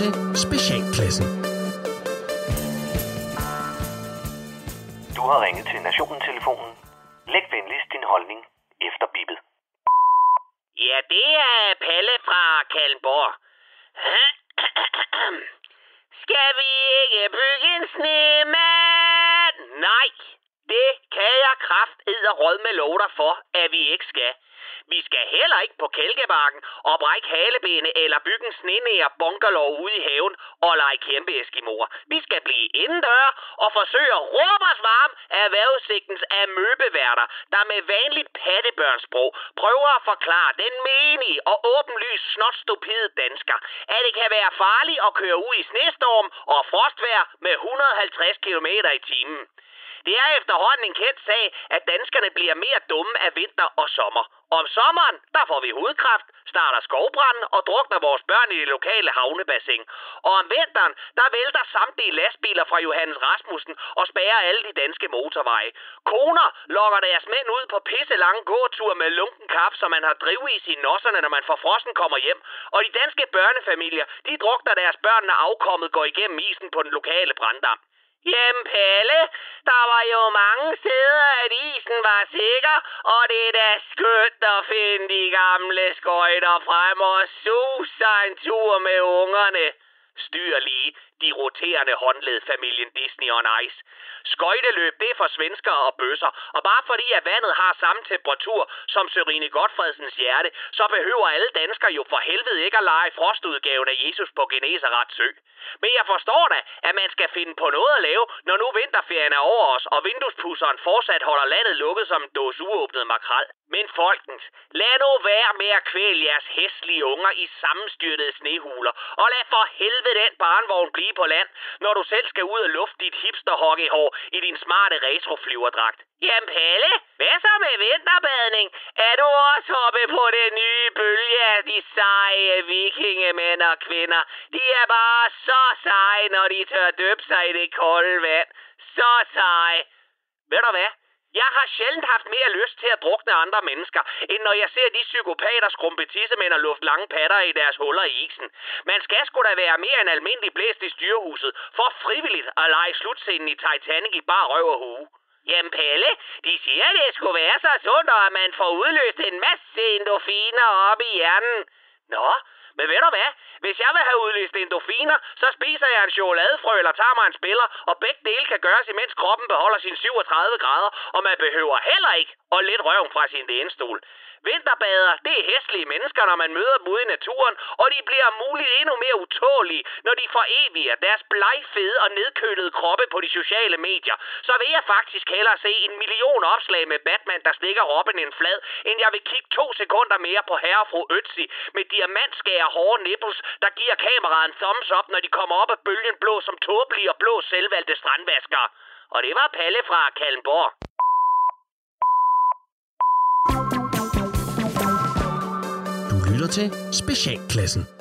til Specialklassen. Du har ringet til Nationen-telefonen. Læg venligst din holdning efter bippet. Ja, det er Palle fra Kalmborg. Skal vi ikke bygge en snemand? Nej, det kan jeg kraft råd med lov dig for, at vi ikke skal. Vi skal heller ikke på Kælkebakken og brække halebene eller bygge en snenære bunkerlov ude i haven og lege kæmpe eskimoer. Vi skal blive indendør og forsøge at råbe os varm af erhvervssigtens amøbeværter, der med vanligt pattebørnsprog prøver at forklare den menige og åbenlyst snotstupide dansker, at det kan være farligt at køre ud i snestorm og frostvær med 150 km i timen. Det er efterhånden en kendt sag, at danskerne bliver mere dumme af vinter og sommer. Om sommeren, der får vi hudkræft, starter skovbranden og drukner vores børn i det lokale havnebassin. Og om vinteren, der vælter samtlige lastbiler fra Johannes Rasmussen og spærrer alle de danske motorveje. Koner lokker deres mænd ud på pisse lange gåture med lunken kaffe, så man har drivis i nosserne, når man fra frosten kommer hjem. Og de danske børnefamilier, de drukner deres børn, når afkommet går igennem isen på den lokale branddam. Jamen Palle, der var jo mange steder, at isen var sikker, og det er da skønt at finde de gamle skøjter frem og suge en tur med ungerne. Styr lige de roterende håndled familien Disney on Ice. Skøjteløb, det er for svensker og bøsser, og bare fordi at vandet har samme temperatur som Sørine Godfredsens hjerte, så behøver alle danskere jo for helvede ikke at lege frostudgaven af Jesus på Genesarets sø. Men jeg forstår da, at man skal finde på noget at lave, når nu vinterferien er over os, og vinduespusseren fortsat holder landet lukket som en dåse uåbnet makrel. Men folkens, lad nu være med at kvæle jeres hæslige unger i sammenstyrtede snehuler, og lad for helvede den barnvogn blive på land, når du selv skal ud og lufte dit hipsterhockeyhår i din smarte retroflyverdragt. Jamen Palle, hvad så med vinterbadning? Er du også oppe på den nye bølge af de seje vikingemænd og kvinder? De er bare så seje, når de tør døbe sig i det kolde vand. Så seje. Ved du hvad? Jeg har sjældent haft mere lyst til at drukne andre mennesker, end når jeg ser de psykopater skrumpe tissemænd og luft lange patter i deres huller i isen. Man skal sgu da være mere end almindelig blæst i styrehuset, for frivilligt at lege slutscenen i Titanic i bare røv og hue. Jamen Pelle, de siger, at det skulle være så sundt, og at man får udløst en masse endorfiner op i hjernen. Nå, men ved du hvad? Hvis jeg vil have udløst endorfiner, så spiser jeg en chokoladefrø eller tager mig en spiller, og begge dele kan gøres, imens kroppen beholder sin 37 grader, og man behøver heller ikke at lidt røven fra sin lænestol. Vinterbader, det er hæslige mennesker, når man møder dem ude i naturen, og de bliver muligt endnu mere utålige, når de foreviger deres blegfede og nedkølede kroppe på de sociale medier. Så vil jeg faktisk hellere se en million opslag med Batman, der stikker Robin en flad, end jeg vil kigge to sekunder mere på herre og fru Ötzi med diamantskære hårde nipples, der giver kameraet thumbs up, når de kommer op af bølgen blå som tåbelige og blå selvvalgte strandvaskere. Og det var Palle fra Kalmborg. Du lytter til Specialklassen.